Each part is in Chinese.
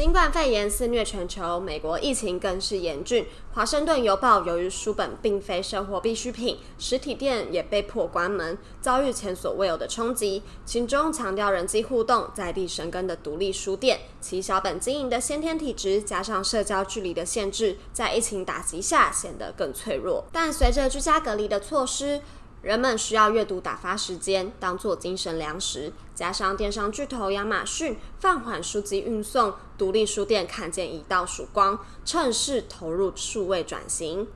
新冠肺炎肆虐全球，美国疫情更是严峻。华盛顿邮报由于书本并非生活必需品，实体店也被迫关门，遭遇前所未有的冲击。其中强调人际互动、在地生根的独立书店，其小本经营的先天体质，加上社交距离的限制，在疫情打击下显得更脆弱。但随着居家隔离的措施，人们需要阅读打发时间，当做精神粮食。加上电商巨头亚马逊放缓书籍运送，独立书店看见一道曙光，趁势投入数位转型。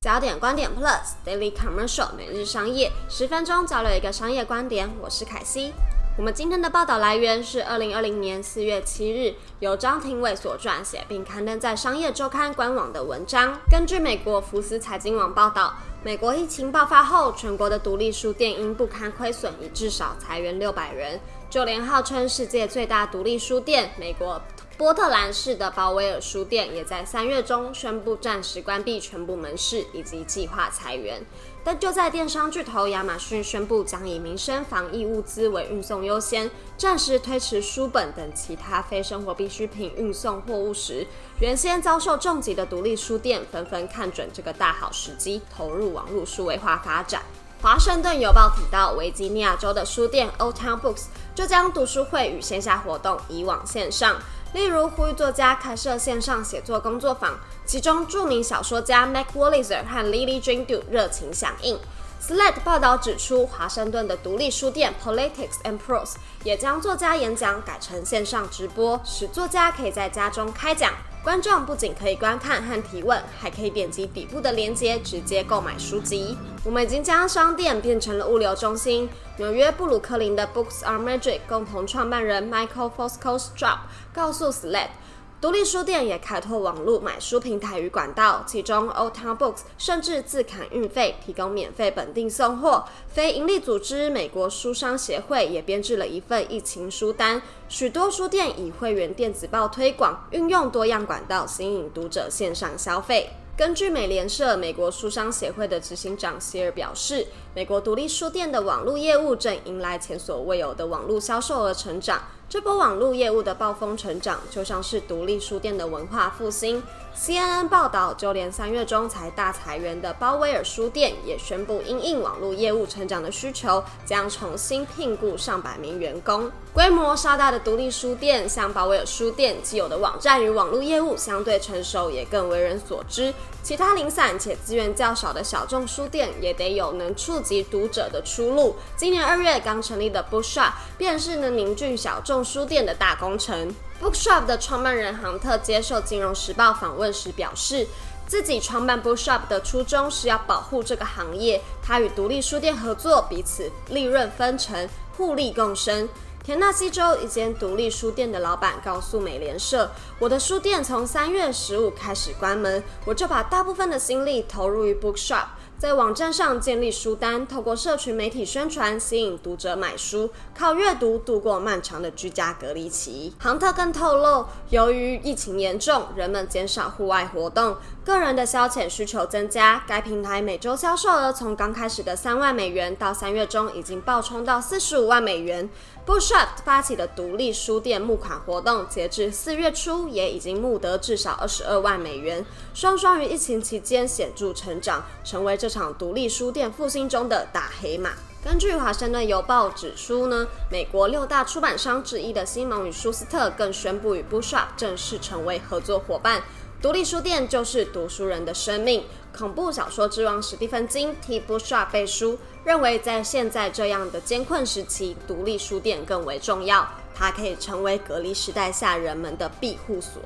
焦点观点 Plus Daily Commercial 每日商业十分钟，交流一个商业观点。我是凯西。我们今天的报道来源是二零二零年四月七日由张庭伟所撰写并刊登在商业周刊官网的文章。根据美国福斯财经网报道，美国疫情爆发后，全国的独立书店因不堪亏损，已至少裁员六百人。就连号称世界最大独立书店美国波特兰市的鲍威尔书店，也在三月中宣布暂时关闭全部门市以及计划裁员。但就在电商巨头亚马逊宣布将以民生防疫物资为运送优先，暂时推迟书本等其他非生活必需品运送货物时，原先遭受重击的独立书店纷纷看准这个大好时机，投入网络数位化发展。华盛顿邮报提到，维吉尼亚州的书店 Old Town Books 就将读书会与线下活动移往线上。例如，呼吁作家开设线上写作工作坊，其中著名小说家 Mac Wolitzer 和 Lily Jane Do 热情响应。Slate 报道指出，华盛顿的独立书店 Politics and Prose 也将作家演讲改成线上直播，使作家可以在家中开讲。观众不仅可以观看和提问，还可以点击底部的链接直接购买书籍。我们已经将商店变成了物流中心。纽约布鲁克林的 Books Are Magic 共同创办人 Michael Fosco Strupp 告诉 Slate。独立书店也开拓网络买书平台与管道，其中 Old Town Books 甚至自砍运费，提供免费本地送货。非营利组织美国书商协会也编制了一份疫情书单。许多书店以会员电子报推广，运用多样管道吸引读者线上消费。根据美联社美国书商协会的执行长希尔表示，美国独立书店的网络业务正迎来前所未有的网络销售额成长。这波网络业务的暴风成长，就像是独立书店的文化复兴。CNN 报道，就连三月中才大裁员的鲍威尔书店，也宣布因应网络业务成长的需求，将重新聘雇上百名员工。规模稍大的独立书店，像鲍威尔书店，既有的网站与网络业务相对成熟，也更为人所知。其他零散且资源较少的小众书店，也得有能触及读者的出路。今年二月刚成立的 Bookshop，便是能凝聚小众书店的大工程。Bookshop 的创办人杭特接受《金融时报》访问时表示，自己创办 Bookshop 的初衷是要保护这个行业。他与独立书店合作，彼此利润分成，互利共生。田纳西州一间独立书店的老板告诉美联社：“我的书店从三月十五开始关门，我就把大部分的心力投入于 Bookshop。”在网站上建立书单，透过社群媒体宣传，吸引读者买书，靠阅读度过漫长的居家隔离期。杭特更透露，由于疫情严重，人们减少户外活动，个人的消遣需求增加。该平台每周销售额从刚开始的三万美元，到三月中已经暴冲到四十五万美元。Bookshop 发起的独立书店募款活动，截至四月初也已经募得至少二十二万美元，双双于疫情期间显著成长，成为这这场独立书店复兴中的大黑马。根据华盛顿邮报指出呢，美国六大出版商之一的西蒙与舒斯特更宣布与 Bookshop 正式成为合作伙伴。独立书店就是读书人的生命。恐怖小说之王史蒂芬金替 Bookshop 背书，认为在现在这样的艰困时期，独立书店更为重要。它可以成为隔离时代下人们的庇护所。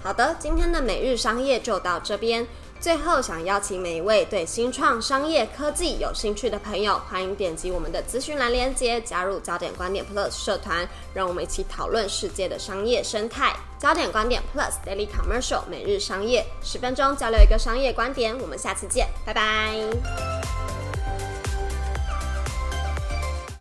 好的，今天的每日商业就到这边。最后，想邀请每一位对新创、商业、科技有兴趣的朋友，欢迎点击我们的资讯栏链接，加入焦点观点 Plus 社团，让我们一起讨论世界的商业生态。焦点观点 Plus Daily Commercial 每日商业十分钟，交流一个商业观点。我们下次见，拜拜。